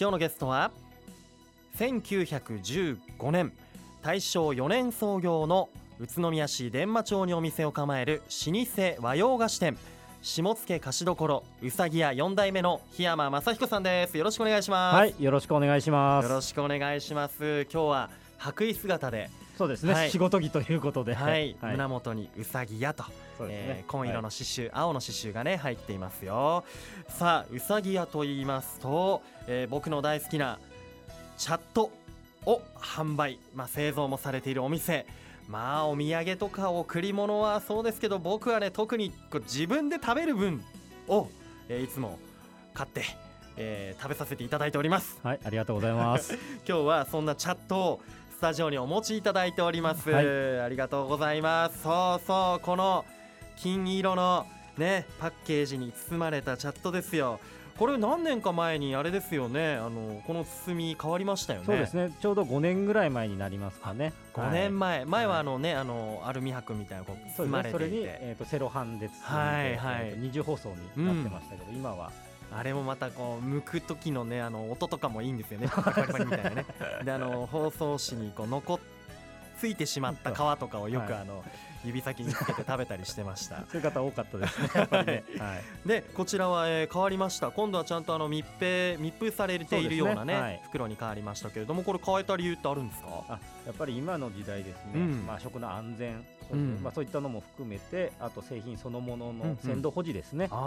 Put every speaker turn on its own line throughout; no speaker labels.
今日のゲストは1915年大正4年創業の宇都宮市伝馬町にお店を構える老舗和洋菓子店下野菓子どころうさぎ屋4代目の檜山正彦さんです。よろしくお願いします。
はいよろしくお願いします。
よろしくお願いします。今日は白衣姿で
そうですね、はい、仕事着ということで、
はい、はい、胸元にうさぎ屋と、ね。えー、紺色の刺繍、はい、青の刺繍がね入っていますよ。さあうさぎ屋と言いますと、えー、僕の大好きなチャットを販売、まあ、製造もされているお店。まあお土産とか贈り物はそうですけど僕はね特に自分で食べる分を、えー、いつも買ってえー、食べさせていただいております。
はいありがとうございます。
今日はそんなチャットをスタジオにお持ちいただいております、はい、ありがとうございます。そうそうこの金色のねパッケージに包まれたチャットですよ。これ何年か前にあれですよね。あのこの包み変わりましたよね。
そうですね。ちょうど5年ぐらい前になりますかね。
5年前、はい、前はあのねあのアルミ箔みたいなこう包まれていて、ね、それに、
えーと、セロハンで包んで、はいはい、二重包装になってましたけど、うん、今は
あれもまたこう剥く時のねあの音とかもいいんですよね。パリパリパリみたいなね。であの包装紙にこう残っついてしまった皮とかをよくあの、指先につけて食べたりしてました。
そういう方多かったですね やっぱりね、
はい、でこちらは、えー、変わりました。今度はちゃんとあの密閉密封されているようなね、ね。はい、袋に変わりましたけれどもこれ変えた理由ってあるんですか？
あやっぱり今の時代ですね、うん、まあ食の安全うん、まあ、そういったのも含めてあと製品そのものの鮮度保持ですね、うんうん、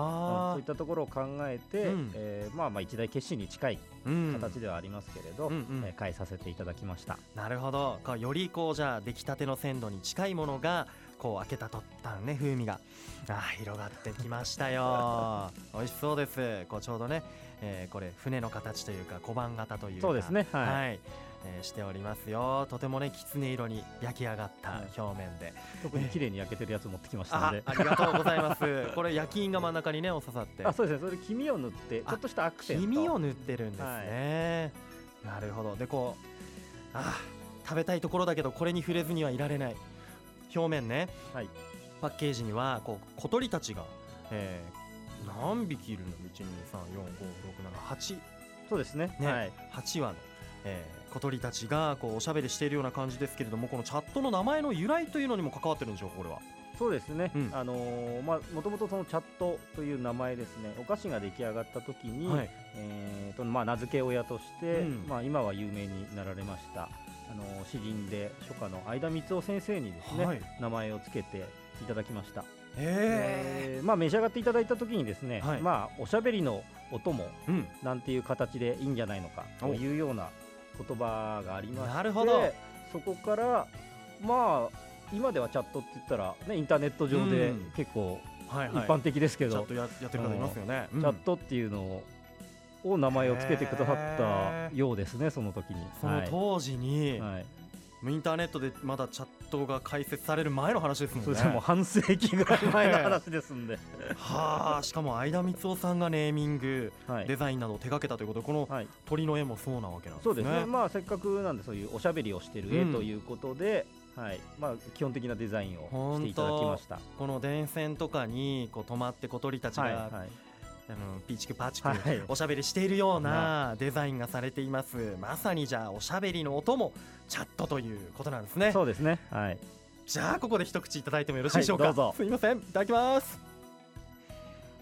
そういったところを考えて、うん、えー、まあ、まあ一大決心に近い形ではありますけれど、うんうん、えー、変えさせていただきました。
なるほど。よりこうじゃあ出来たての鮮度に近いものがこう開けたとったね風味が。あ広がってきましたよ。美味しそうです。こうちょうどね、えー、これ船の形というか小判型というか
そうですねはい、
はい。えー、しておりますよ。とてもね狐色に焼き上がった表面で、はい、
特に綺麗に焼けてるやつ持ってきましたので。
ありがとうございます。これ焼き印が真ん中にねお刺さって。
あそうですね。それ黄身を塗ってちょっとしたアクセント。黄
身を塗ってるんですね、はい、なるほど。でこうあ食べたいところだけどこれに触れずにはいられない表面ね、はい、パッケージにはこう小鳥たちが、えー、何匹いるの ?1234567 8
そうですね。
ね、はい、8羽の、えー、小鳥たちがこうおしゃべりしているような感じですけれどもこのチャットの名前の由来というのにも関わってるんでしょうかこれは。
そうですね、うん、あのー、まあもともとそのチャットという名前ですね。お菓子が出来上がった時に、はい、えーとまあ、名付け親として、うん、まあ、今は有名になられましたあの詩人で書家の相田光夫先生にですね、はい、名前を付けていただきました。えー、まあ、召し上がっていただいた時にですね、はい、まあ、おしゃべりのお供なんていう形でいいんじゃないのかというような言葉がありましてなるほど。そこからまあ今ではチャットって言ったら、ね、インターネット上で結構一般的ですけど、
チャットってい
うのをを名前を付けてくださったようですね、その時に。
その当時に、はい、インターネットでまだチャットが開設される前の話ですもんね。
そうもう半世紀ぐらい前の話ですんで。
はあ、しかも相田光夫さんがネーミング、はい、デザインなどを手掛けたということで、この鳥の絵もそうなわけなんですね。そうですね。
まあせっかくなんでそういうおしゃべりをしてる絵ということで。うん、はいまあ、基本的なデザインをしていただきました
この電線とかにこう止まって小鳥たちが、あのピーチクパーチク、はい、おしゃべりしているようなデザインがされています、まさにじゃあおしゃべりの音もチャットということなんですね。
そうですね。はい。
じゃあここで一口いただいてもよろしいでしょうか、はい、すみません。いただきます。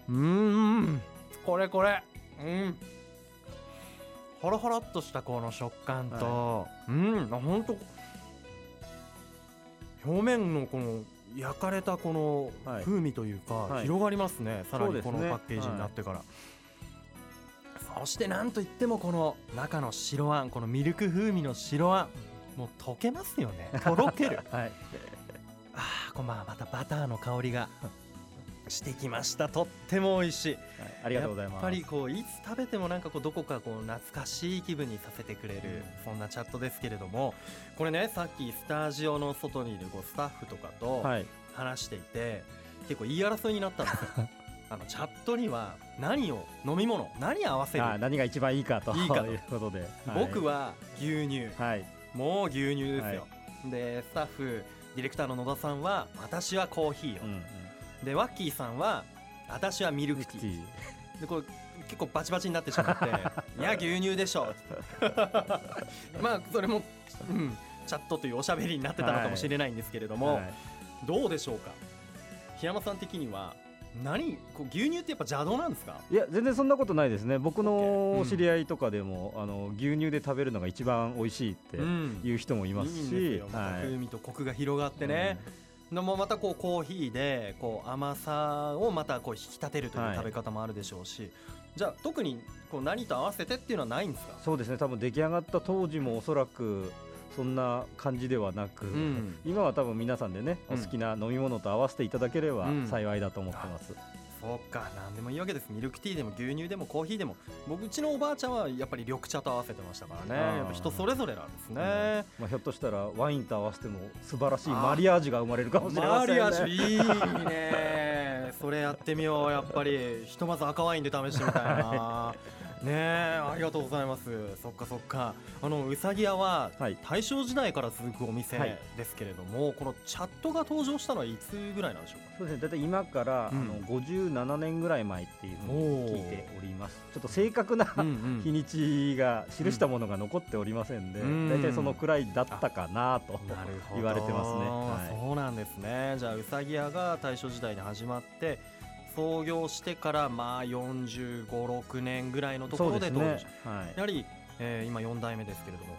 うん。これこれ。うん。ほろほろっとしたこの食感と、はい、うん。本当表面のこの焼かれたこの風味というか、はい、広がりますね、さらにこのパッケージになってから、そしてなんといってもこの中の白あんこのミルク風味の白あんもう溶けますよね。とろける、はい、あこんばんはまたバターの香りがしてきました。とっても美味しい、はい、
ありがとうございます。
やっぱりこういつ食べてもなんかこうどこかこう懐かしい気分にさせてくれる、そんなチャットですけれどもこれねさっきスタジオの外にいるこうスタッフとかと話していて、はい、結構言い争いになったんですよ。あのチャットには何を飲み物何合わせる
何が一番いいかといいかと。いうことで、はい、
僕は牛乳、はい、もう牛乳ですよ、でスタッフディレクターの野田さんは私はコーヒーよ、うんうんでワッキーさんは私はミルクティー。でこれ結構バチバチになってしまって「いや牛乳でしょ」まあそれも、うん、チャットというおしゃべりになってたのかもしれないんですけれども、はい。はい、どうでしょうか？檜山さん的には何こう牛乳ってやっぱ邪道なんですか？
いや全然そんなことないですね。僕の知り合いとかでも、うん、あの牛乳で食べるのが一番美味しいっていう人もいますし、うん、いい。
風味とコクが広がってね、うん、でもまたこうコーヒーでこう甘さをまたこう引き立てるという食べ方もあるでしょうし、はい、じゃあ特にこう何と合わせてっていうのはないんですか？
そうですね。多分出来上がった当時もおそらくそんな感じではなく、うん、今は多分皆さんでね、お好きな飲み物と合わせていただければ幸いだと思ってます。
そうか何でもいいわけです。ミルクティーでも牛乳でもコーヒーでも。僕うちのおばあちゃんはやっぱり緑茶と合わせてましたからね。やっぱ人それぞれなんですね、うん、
まあ、ひょっとしたらワインと合わせても素晴らしいマリアージュが生まれるかもしれませんね。マリアージ
ュいいね。それやってみようやっぱり。ひとまず赤ワインで試してみたいな ねありがとうございます。そっかそっか。あのうさぎ屋は大正時代から続くお店ですけれども、はい、このチャットが登場したのはいつぐらいなんでしょうか？
そうですね。大体今から、うん、あの57年ぐらい前っていうふうに聞いております。ちょっと正確な日にちが記したものが残っておりませんで、うん、大体そのくらいだったかなと言われてますね、
はい、そうなんですね。じゃあうさぎ屋が大正時代に始まって創業してからまあ4 5 6年ぐらいのところでどうでしょう、ねはい、やはり、えー、今4代目ですけれども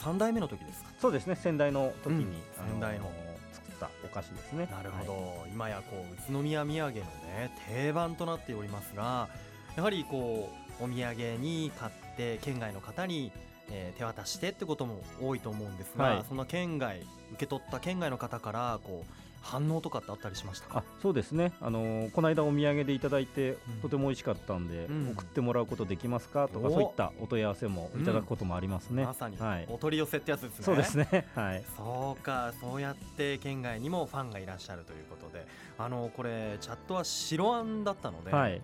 3代目の時ですか？
そうですね。先代の時に、うん、
先代の。
作ったお菓子ですね。
なるほど、はい、今やこう宇都宮土産のね定番となっておりますがやはりこうお土産に買って県外の方にえー、手渡してってことも多いと思うんですが、はい、その県外受け取った県外の方からこう反応とかってあったりしましたか？
そうですね、あのー、この間お土産でいただいて、うん、とても美味しかったんで、うん、送ってもらうことできますか？とかそういったお問い合わせもいただくこともありますね、
うん、まさに、はい、お取り寄せってやつですね。
そうですね。はい。
そうかそうやって県外にもファンがいらっしゃるということで。あのこれチャットは白あんだったので、はい。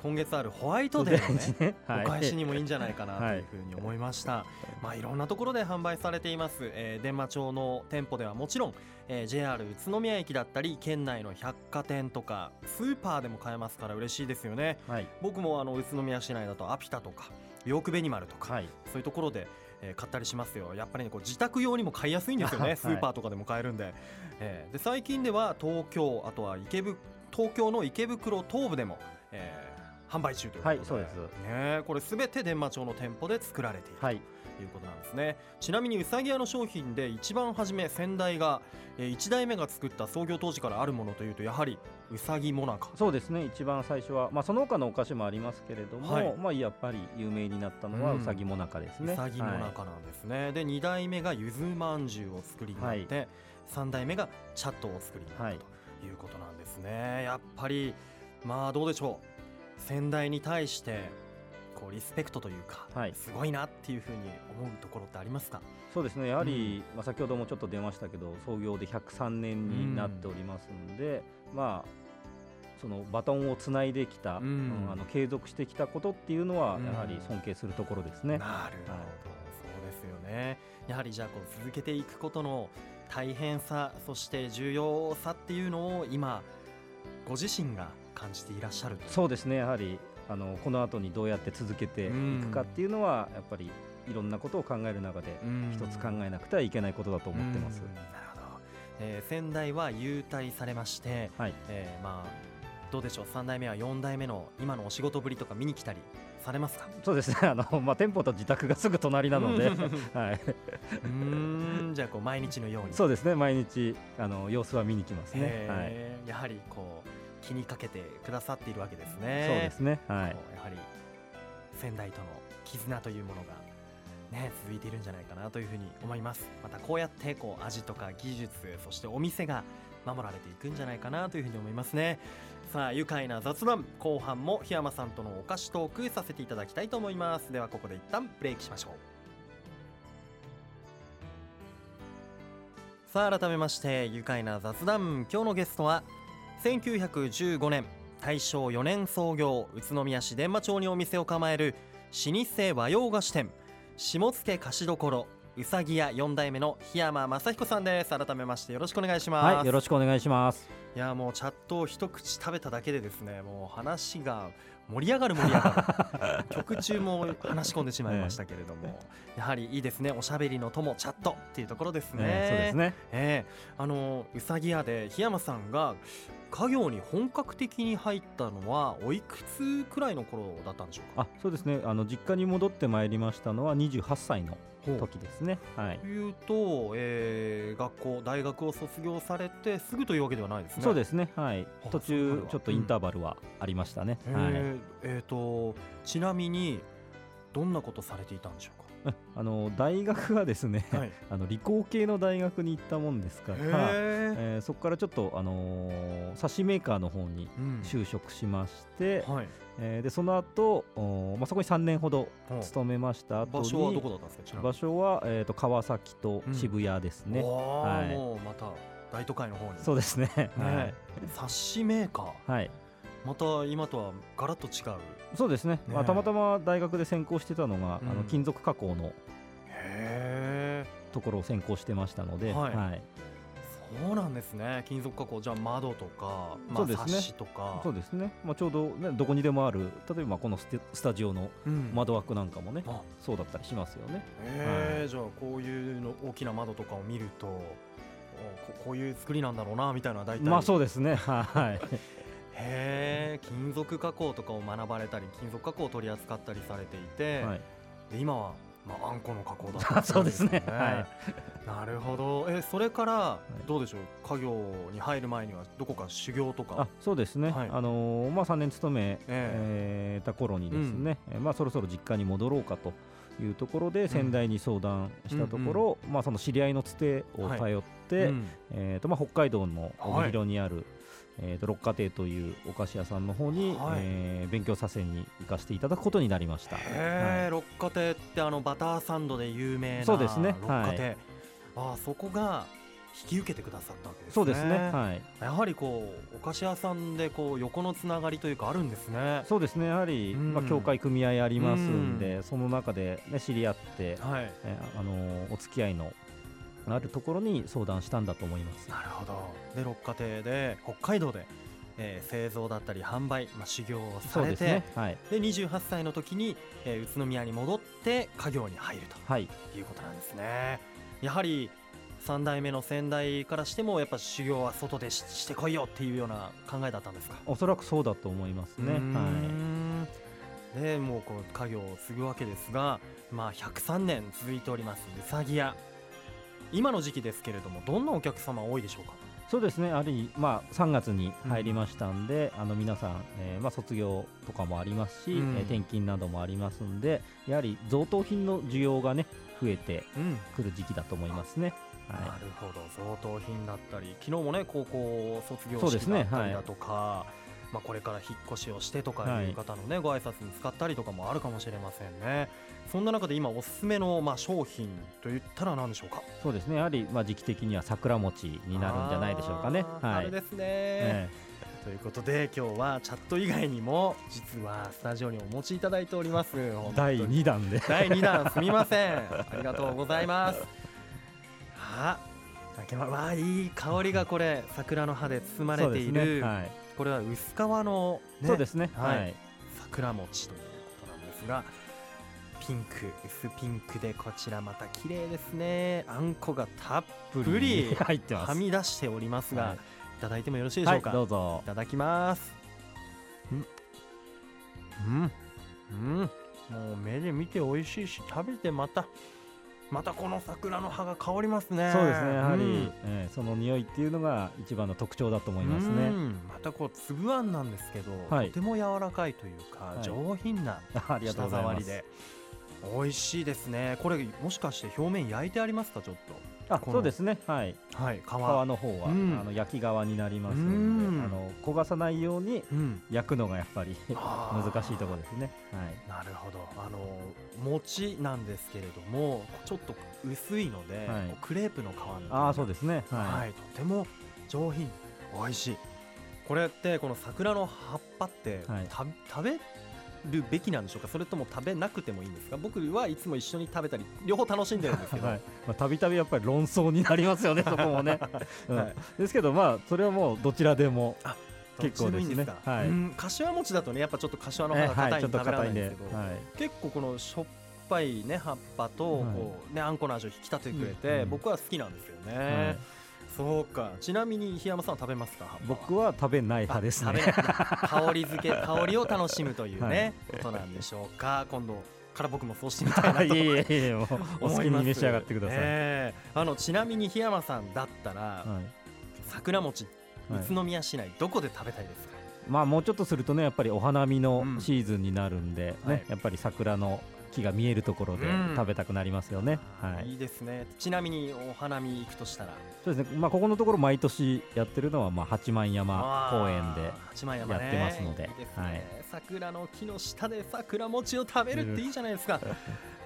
今月あるホワイトデーのね、はい、お返しにもいいんじゃないかなというふうに思いました、はい、まあいろんなところで販売されています、えー、伝馬町の店舗ではもちろん、えー、JR 宇都宮駅だったり県内の百貨店とかスーパーでも買えますから嬉しいですよね、はい、僕もあの宇都宮市内だとアピタとかヨークベニマルとか、そういうところでえー、買ったりしますよ。やっぱりねこう自宅用にも買いやすいんですよね。スーパーとかでも買えるんで。はい、えー、で最近では東京あとは池ぶ東京の池袋東部でも、えー、販売中ということで,、はい、そうです。ね、これすべて伝馬町の店舗で作られている、はい、ということなんですね。ちなみにうさぎ屋の商品で一番初め先代が、えー、1代目が作った創業当時からあるものというとやはりうさぎもなか。
そうですね。一番最初は、まあ、その他のお菓子もありますけれども、はい、まあ、やっぱり有名になったのはうさぎもなかですね、
うさぎもなかなんですね、はい、で2代目がゆずまんじゅうを作りになって、はい、3代目がチャットを作りになったということなんですね。やっぱりまあどうでしょう先代に対してこうリスペクトというか、はい、すごいなっていうふうに思うところってありますか？
そうですね。やはり、うん、まあ、先ほどもちょっと出ましたけど創業で103年になっておりますので、うん、まあそのバトンをつないできた、うん、あの継続してきたことっていうのはやはり尊敬するところですね。
なるほど、はい、そうですよね。やはりじゃあこう続けていくことの大変さそして重要さっていうのを今ご自身が感じていらっしゃる
そうですね。やはりあのこの後にどうやって続けていくかっていうのは、やっぱりいろんなことを考える中で一つ考えなくてはいけないことだと思ってます。なるほど、
えー、仙台は優待されまして、はい。えー、まあどうでしょう。3代目は4代目の今のお仕事ぶりとか見に来たりされますか？
そうですね。あの、まあ、店舗と自宅がすぐ隣なので、はい、
うん。じゃあこう毎日のように。
そうですね。毎日あの様子は見に来ますね、
はい、やはりこう気にかけてくださっているわけですね。
そうですね、はい、やは
り仙台との絆というものがね、続いているんじゃないかなというふうに思います。またこうやってこう味とか技術そしてお店が守られていくんじゃないかなというふうに思いますね。さあ愉快な雑談後半も檜山さんとのお菓子トークさせていただきたいと思います。ではここで一旦ブレーキしましょう。さあ改めまして愉快な雑談。今日のゲストは1915年大正4年創業宇都宮市伝馬町にお店を構える老舗和洋菓子店下野菓子処うさぎ屋4代目の檜山雅彦さんです。改めましてよろしくお願いします。
はいよろしくお願いします。
いやもうチャットを一口食べただけでですねもう話が盛り上がる盛り上がる。曲中も話し込んでしまいましたけれども、やはりいいですね。おしゃべりの友チャットっていうところですね、
えー、そうですね、
えー、あのうさぎ屋で檜山さんが家業に本格的に入ったのはおいくつくらいの頃だったんでしょうか？
あそうですね。あの実家に戻ってまいりましたのは28歳の時ですね。はい、
というと、えー、学校大学を卒業されてすぐというわけではないですね。
そうですね。はい。途中ちょっとインターバルはありましたね。
うん、はい、えっ、ー、とちなみにどんなことされていたんでしょうか？
あの大学はですね、はい、あの理工系の大学に行ったもんですから、えー、そこからちょっと、あのー、冊子メーカーの方に就職しまして、うんはい、えー、でその後お、まあそこに3年ほど勤めました後
に場所はどこだったんですか？
場所は、えーと、川崎と渋谷ですね、うん、
はい、もうまた大都会の方に。
そうですね。ね、
はい、冊子メーカー。はい。また今とはガラッと違う。
そうですね、ね。まあ、たまたま大学で専攻してたのが、うん、あの金属加工のところを専攻してましたので、はい、はい、
そうなんですね。金属加工じゃあ窓とか、まあ、サッシとか。
そうですね、まあ、ちょうど、ね、どこにでもある例えばこのスタジオの窓枠なんかもね、うん、そうだったりしますよね。
へえ、はい、じゃあこういうの大きな窓とかを見るとこういう作りなんだろうなみたいな大体。
まあそうですね。はい。
へえ金属加工とかを学ばれたり金属加工を取り扱ったりされていて、はい、で今は、まあ、あんこの加工だった、ね、
そうですね、は
い、なるほど。えそれからどうでしょう？家業に入る前にはどこか修行とか？
あそうですね、はい、あのー、まあ、3年勤め、えー、えー、た頃にですね、うん、まあ、そろそろ実家に戻ろうかというところで仙台に相談したところ、うんうん、まあ、その知り合いのつてを頼って、はい。うん、えーとまあ、北海道の帯広にある、えーと、六花亭というお菓子屋さんの方に、はい、えー、勉強させに行かせていただくことになりました。
へ、はい、六花亭ってあのバターサンドで有名な
そうですね。
六花亭、はい、あそこが引き受けてくださったわけですね。
そうですね、はい、
やはりこうお菓子屋さんでこう横のつながりというかあるんですね。
そうですね。やはり、うん、まあ、協会組合ありますんで、うん、その中で、ね、知り合って、はい。えー、あのー、お付き合いのあるところに相談したんだと思います
なるほど。で六花亭で北海道で、えー、製造だったり販売、まあ、修行をされてで、ね。はい、で28歳の時に、えー、宇都宮に戻って家業に入ると、はい、いうことなんですね。やはり3代目の先代からしてもやっぱ修行は外でしてこいよっていうような考えだったんですか？
おそらくそうだと思いますね。
はい。でもうこの家業を継ぐわけですが、まあ、103年続いておりますうさぎ屋今の時期ですけれどもどんなお客様多いでしょうか？
そうですね、ある意まあ、3月に入りましたんで、うん、あの皆さん、えーまあ、卒業とかもありますし、うん、えー、転勤などもありますんで、やはり贈答品の需要がね、増えてくる時期だと思いますね。
うんはい、なるほど、贈答品だったり、昨日もね、高校卒業式だったりだとか、まあ、これから引っ越しをしてとかいう方のね、はい、ご挨拶に使ったりとかもあるかもしれませんね。そんな中で今おすすめのまあ商品といったら何でしょうか？
そうですね。やはりまあ時期的には桜餅になるんじゃないでしょうかね。
はい。ですね。ねということで今日はチャット以外にも実はスタジオにお持ちいただいております
第2弾で
第2弾すみません ありがとうございますあ竹間わいい香りがこれ桜の葉で包まれている、ねはい、これは薄皮の、
ね、そうですね、はい、
桜餅ということなんですがピンク薄ピンクでこちらまた綺麗ですね。あんこがたっぷり入ってます。はみ出しておりますが、はい、いただいてもよろしいでしょうか、
はい、どうぞ。
いただきます。うん。うん。もう目で見て美味しいし食べてまたまたこの桜の葉が香りますね。
そうですねやはり、うん、えー、その匂いっていうのが一番の特徴だと思いますね。
またこう粒あんなんですけど、はい、とても柔らかいというか、はい、上品な 舌触りで。美味しいですね。これもしかして表面焼いてありますかちょっと
あそうですね。はい、
はい、
皮。の方は、うん、あの焼き皮になりますので、うん、あの焦がさないように焼くのがやっぱり、うん、難しいところですね、は
い、なるほど。あの餅なんですけれどもちょっと薄いので、はい、クレープの皮
あそうですね、
はい、はい、とても上品美味しい。これってこの桜の葉っぱって、はい、食べるべきなんでしょうか？それとも食べなくてもいいんですか？僕はいつも一緒に食べたり両方楽しんでるんですけど、
たびたびやっぱり論争になりますよねそこもね、うん。はい、ですけどまあそれはもうどちらでも結構ですね。
はい、柏餅だとねやっぱちょっと柏の葉が硬いんで食べられないんですけど、
はい、
結構このしょっぱいね葉っぱとこうねあんこの味を引き立ててくれて、僕は好きなんですよね、そうか。ちなみに檜山さん食べますか？
僕は食べない派ですね。
香り付け 香りを楽しむというね、ことなんでしょうか。今度から僕もそうしてみたいなと い
やいやいやお好きに召し上がってください、
え。ー、あのちなみに檜山さんだったら、はい、桜餅宇都宮市内どこで食べたいですか、
まあもうちょっとするとねやっぱりお花見のシーズンになるんで、ね、はい、やっぱり桜の木が見えるところで食べたくなりますよね、
うん、はい、いいですね。ちなみにお花見行くとしたら。
そうですね、まあ、ここのところ毎年やってるのはまあ八幡山公園でやってますので、ね
ね、はい、桜の木の下で桜餅を食べるっていいじゃないですか。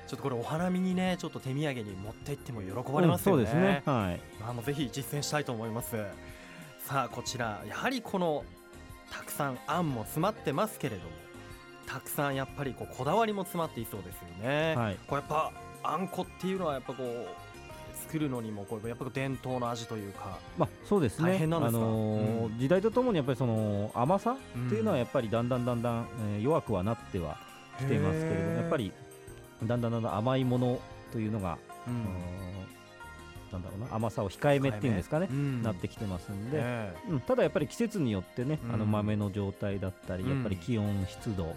ちょっとこれお花見にねちょっと手土産に持って行っても喜ばれますよね、うん、そうですね。はい。まあもうぜひ実践したいと思います。さあこちらやはりこのたくさんあんも詰まってますけれどもたくさんやっぱりこうこだわりも詰まっていそうですよね、はい、こうやっぱあんこっていうのはやっぱこう作るのにもこうやっぱ伝統の味というか、
まあ、そうですね。あのーうん、時代とともにやっぱりその甘さっていうのはやっぱりだんだんだんだん、えー、弱くはなってはきていますけれどもやっぱりだんだんだんだん甘いものというのが、うん、なんだろうな。甘さを控えめっていうんですかね、うん、なってきてますんで、えー、うん、ただやっぱり季節によってね、あの豆の状態だったり、やっぱり気温湿度、ね、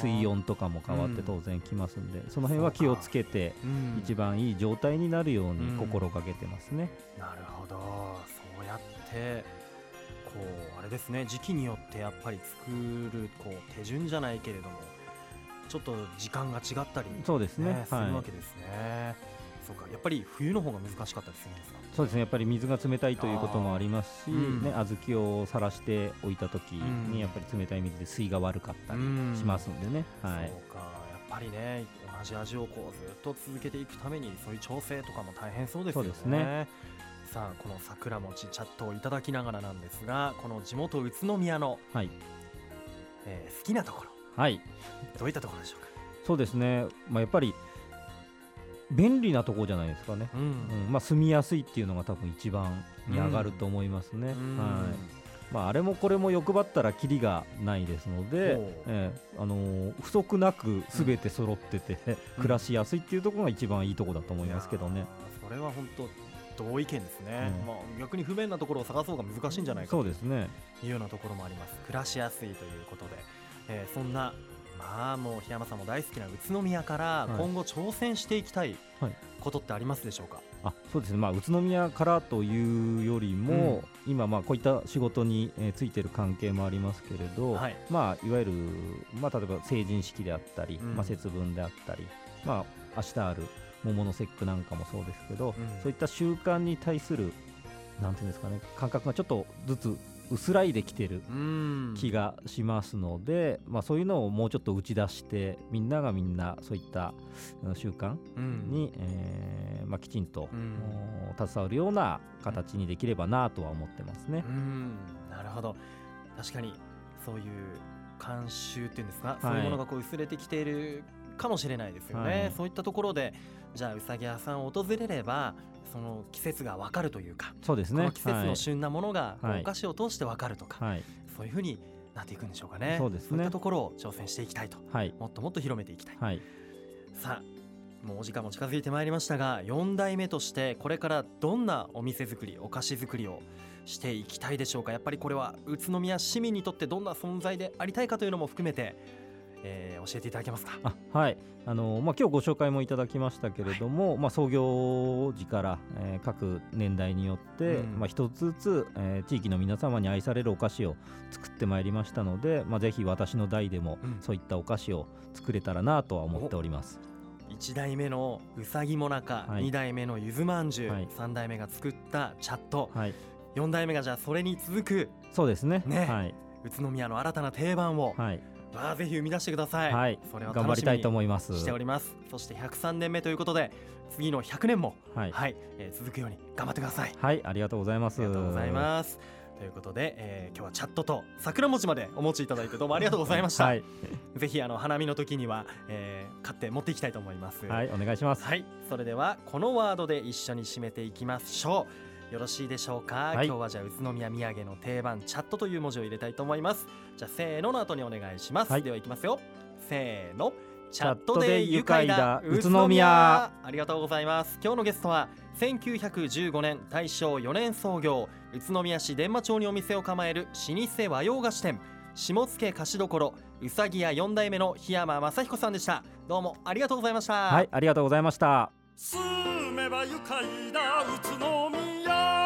水温とかも変わって当然きますんで、その辺は気をつけて、一番いい状態になるように心がけてますね。
なるほど。そうやってこうあれですね時期によってやっぱり作るこう手順じゃないけれどもちょっと時間が違ったり、ね、
そうですね、
するわけですね。そうかやっぱり冬の方が難しかったりするんですか？
そうですねやっぱり水が冷たいということもありますし、うん、ね、小豆をさらしておいた時にやっぱり冷たい水で水が悪かったりしますんでね、
うん、はい、そうかやっぱりね同じ味をこうずっと続けていくためにそういう調整とかも大変そうですよね。ね。さあこの桜餅チャットをいただきながらなんですがこの地元宇都宮の、はい。えー、好きなところ、
はい、
どういったところでしょうか？
そうですね、まあ、やっぱり便利なところじゃないですかね、うん、うん、まあ、住みやすいっていうのが多分一番に上がると思いますね。うん、はい。まあ、あれもこれも欲張ったらきりがないですので、えー、あのー、不足なくすべて揃ってて、うん、暮らしやすいっていうところが一番いいところだと思いますけどね。
それは本当同意見ですね、うん、まあ、逆に不便なところを探そうが難しいんじゃないかというようなところもあります。暮らしやすいということで、えー、そんなまあもう檜山さんも大好きな宇都宮から今後挑戦していきたい。ことってありますでしょうか、
あそうですね、まあ、宇都宮からというよりも、うん、今、まあ、こういった仕事に、えー、ついてる関係もありますけれど、はい、まあ、いわゆる、まあ、例えば成人式であったり、うん、まあ、節分であったり、まあ明日ある桃の節句なんかもそうですけど、うん、そういった習慣に対するなんていうんですかね感覚がちょっとずつ薄らいできてる気がしますので、まあ、そういうのをもうちょっと打ち出してみんながみんなそういった習慣に、うん、えー、まあ、きちんと、うん、携わるような形にできればなとは思ってますね。
なるほど。確かにそういう慣習っていうんですか、はい、そういうものがこう薄れてきているかもしれないですよね、はい、そういったところでじゃあうさぎ屋さんを訪れればその季節が分かるというか
そうですね。
季節の旬なものがお菓子を通して分かるとか、はい、そういうふうになっていくんでしょうかね。そうですね。そういったところを挑戦していきたいと、はい、もっともっと広めていきたい、はい、さあもうお時間も近づいてまいりましたが4代目としてこれからどんなお店作りお菓子作りをしていきたいでしょうか。やっぱりこれは宇都宮市民にとってどんな存在でありたいかというのも含めてえー、教えていただけますか？
はい。あのまあ、今日ご紹介もいただきましたけれども、はい、まあ、創業時から、えー、各年代によって、うん、まあ、一つずつ、えー、地域の皆様に愛されるお菓子を作ってまいりましたので、まあ、ぜひ私の代でも、そういったお菓子を作れたらなとは思っております。
1代目のうさぎもなか、はい、2代目のゆずまんじゅう、はい、3代目が作ったチャット、はい、4代目がじゃあそれに続く
そうですね。
ね、はい、宇都宮の新たな定番を、はい、わあぜひ生み出してください。
はい、それは頑張りたいと思います。
しております。そして103年目ということで次の100年もはい、はい、えー、続くように頑張ってください。
はい、ありがとうございます。
ありがとうございます。ということで、えー、今日はチャットと桜餅までお持ちいただいてどうもありがとうございました。はい、ぜひあの花見の時には、えー、買って持っていきたいと思います。
はい、お願いします。
はい、それではこのワードで一緒に締めていきましょう。よろしいでしょうか、はい、今日はじゃあ宇都宮土産の定番チャットという文字を入れたいと思います。じゃあせーのの後にお願いします、はい、ではいきますよ。せーのチャットで愉快だ宇都宮。ありがとうございます。今日のゲストは1915年大正4年創業宇都宮市伝馬町にお店を構える老舗和洋菓子店下野菓子処うさぎ屋4代目の檜山雅彦さんでした。どうもありがとうございました。
はいありがとうございました。
住めば愉快だ宇都宮 Hallelujah!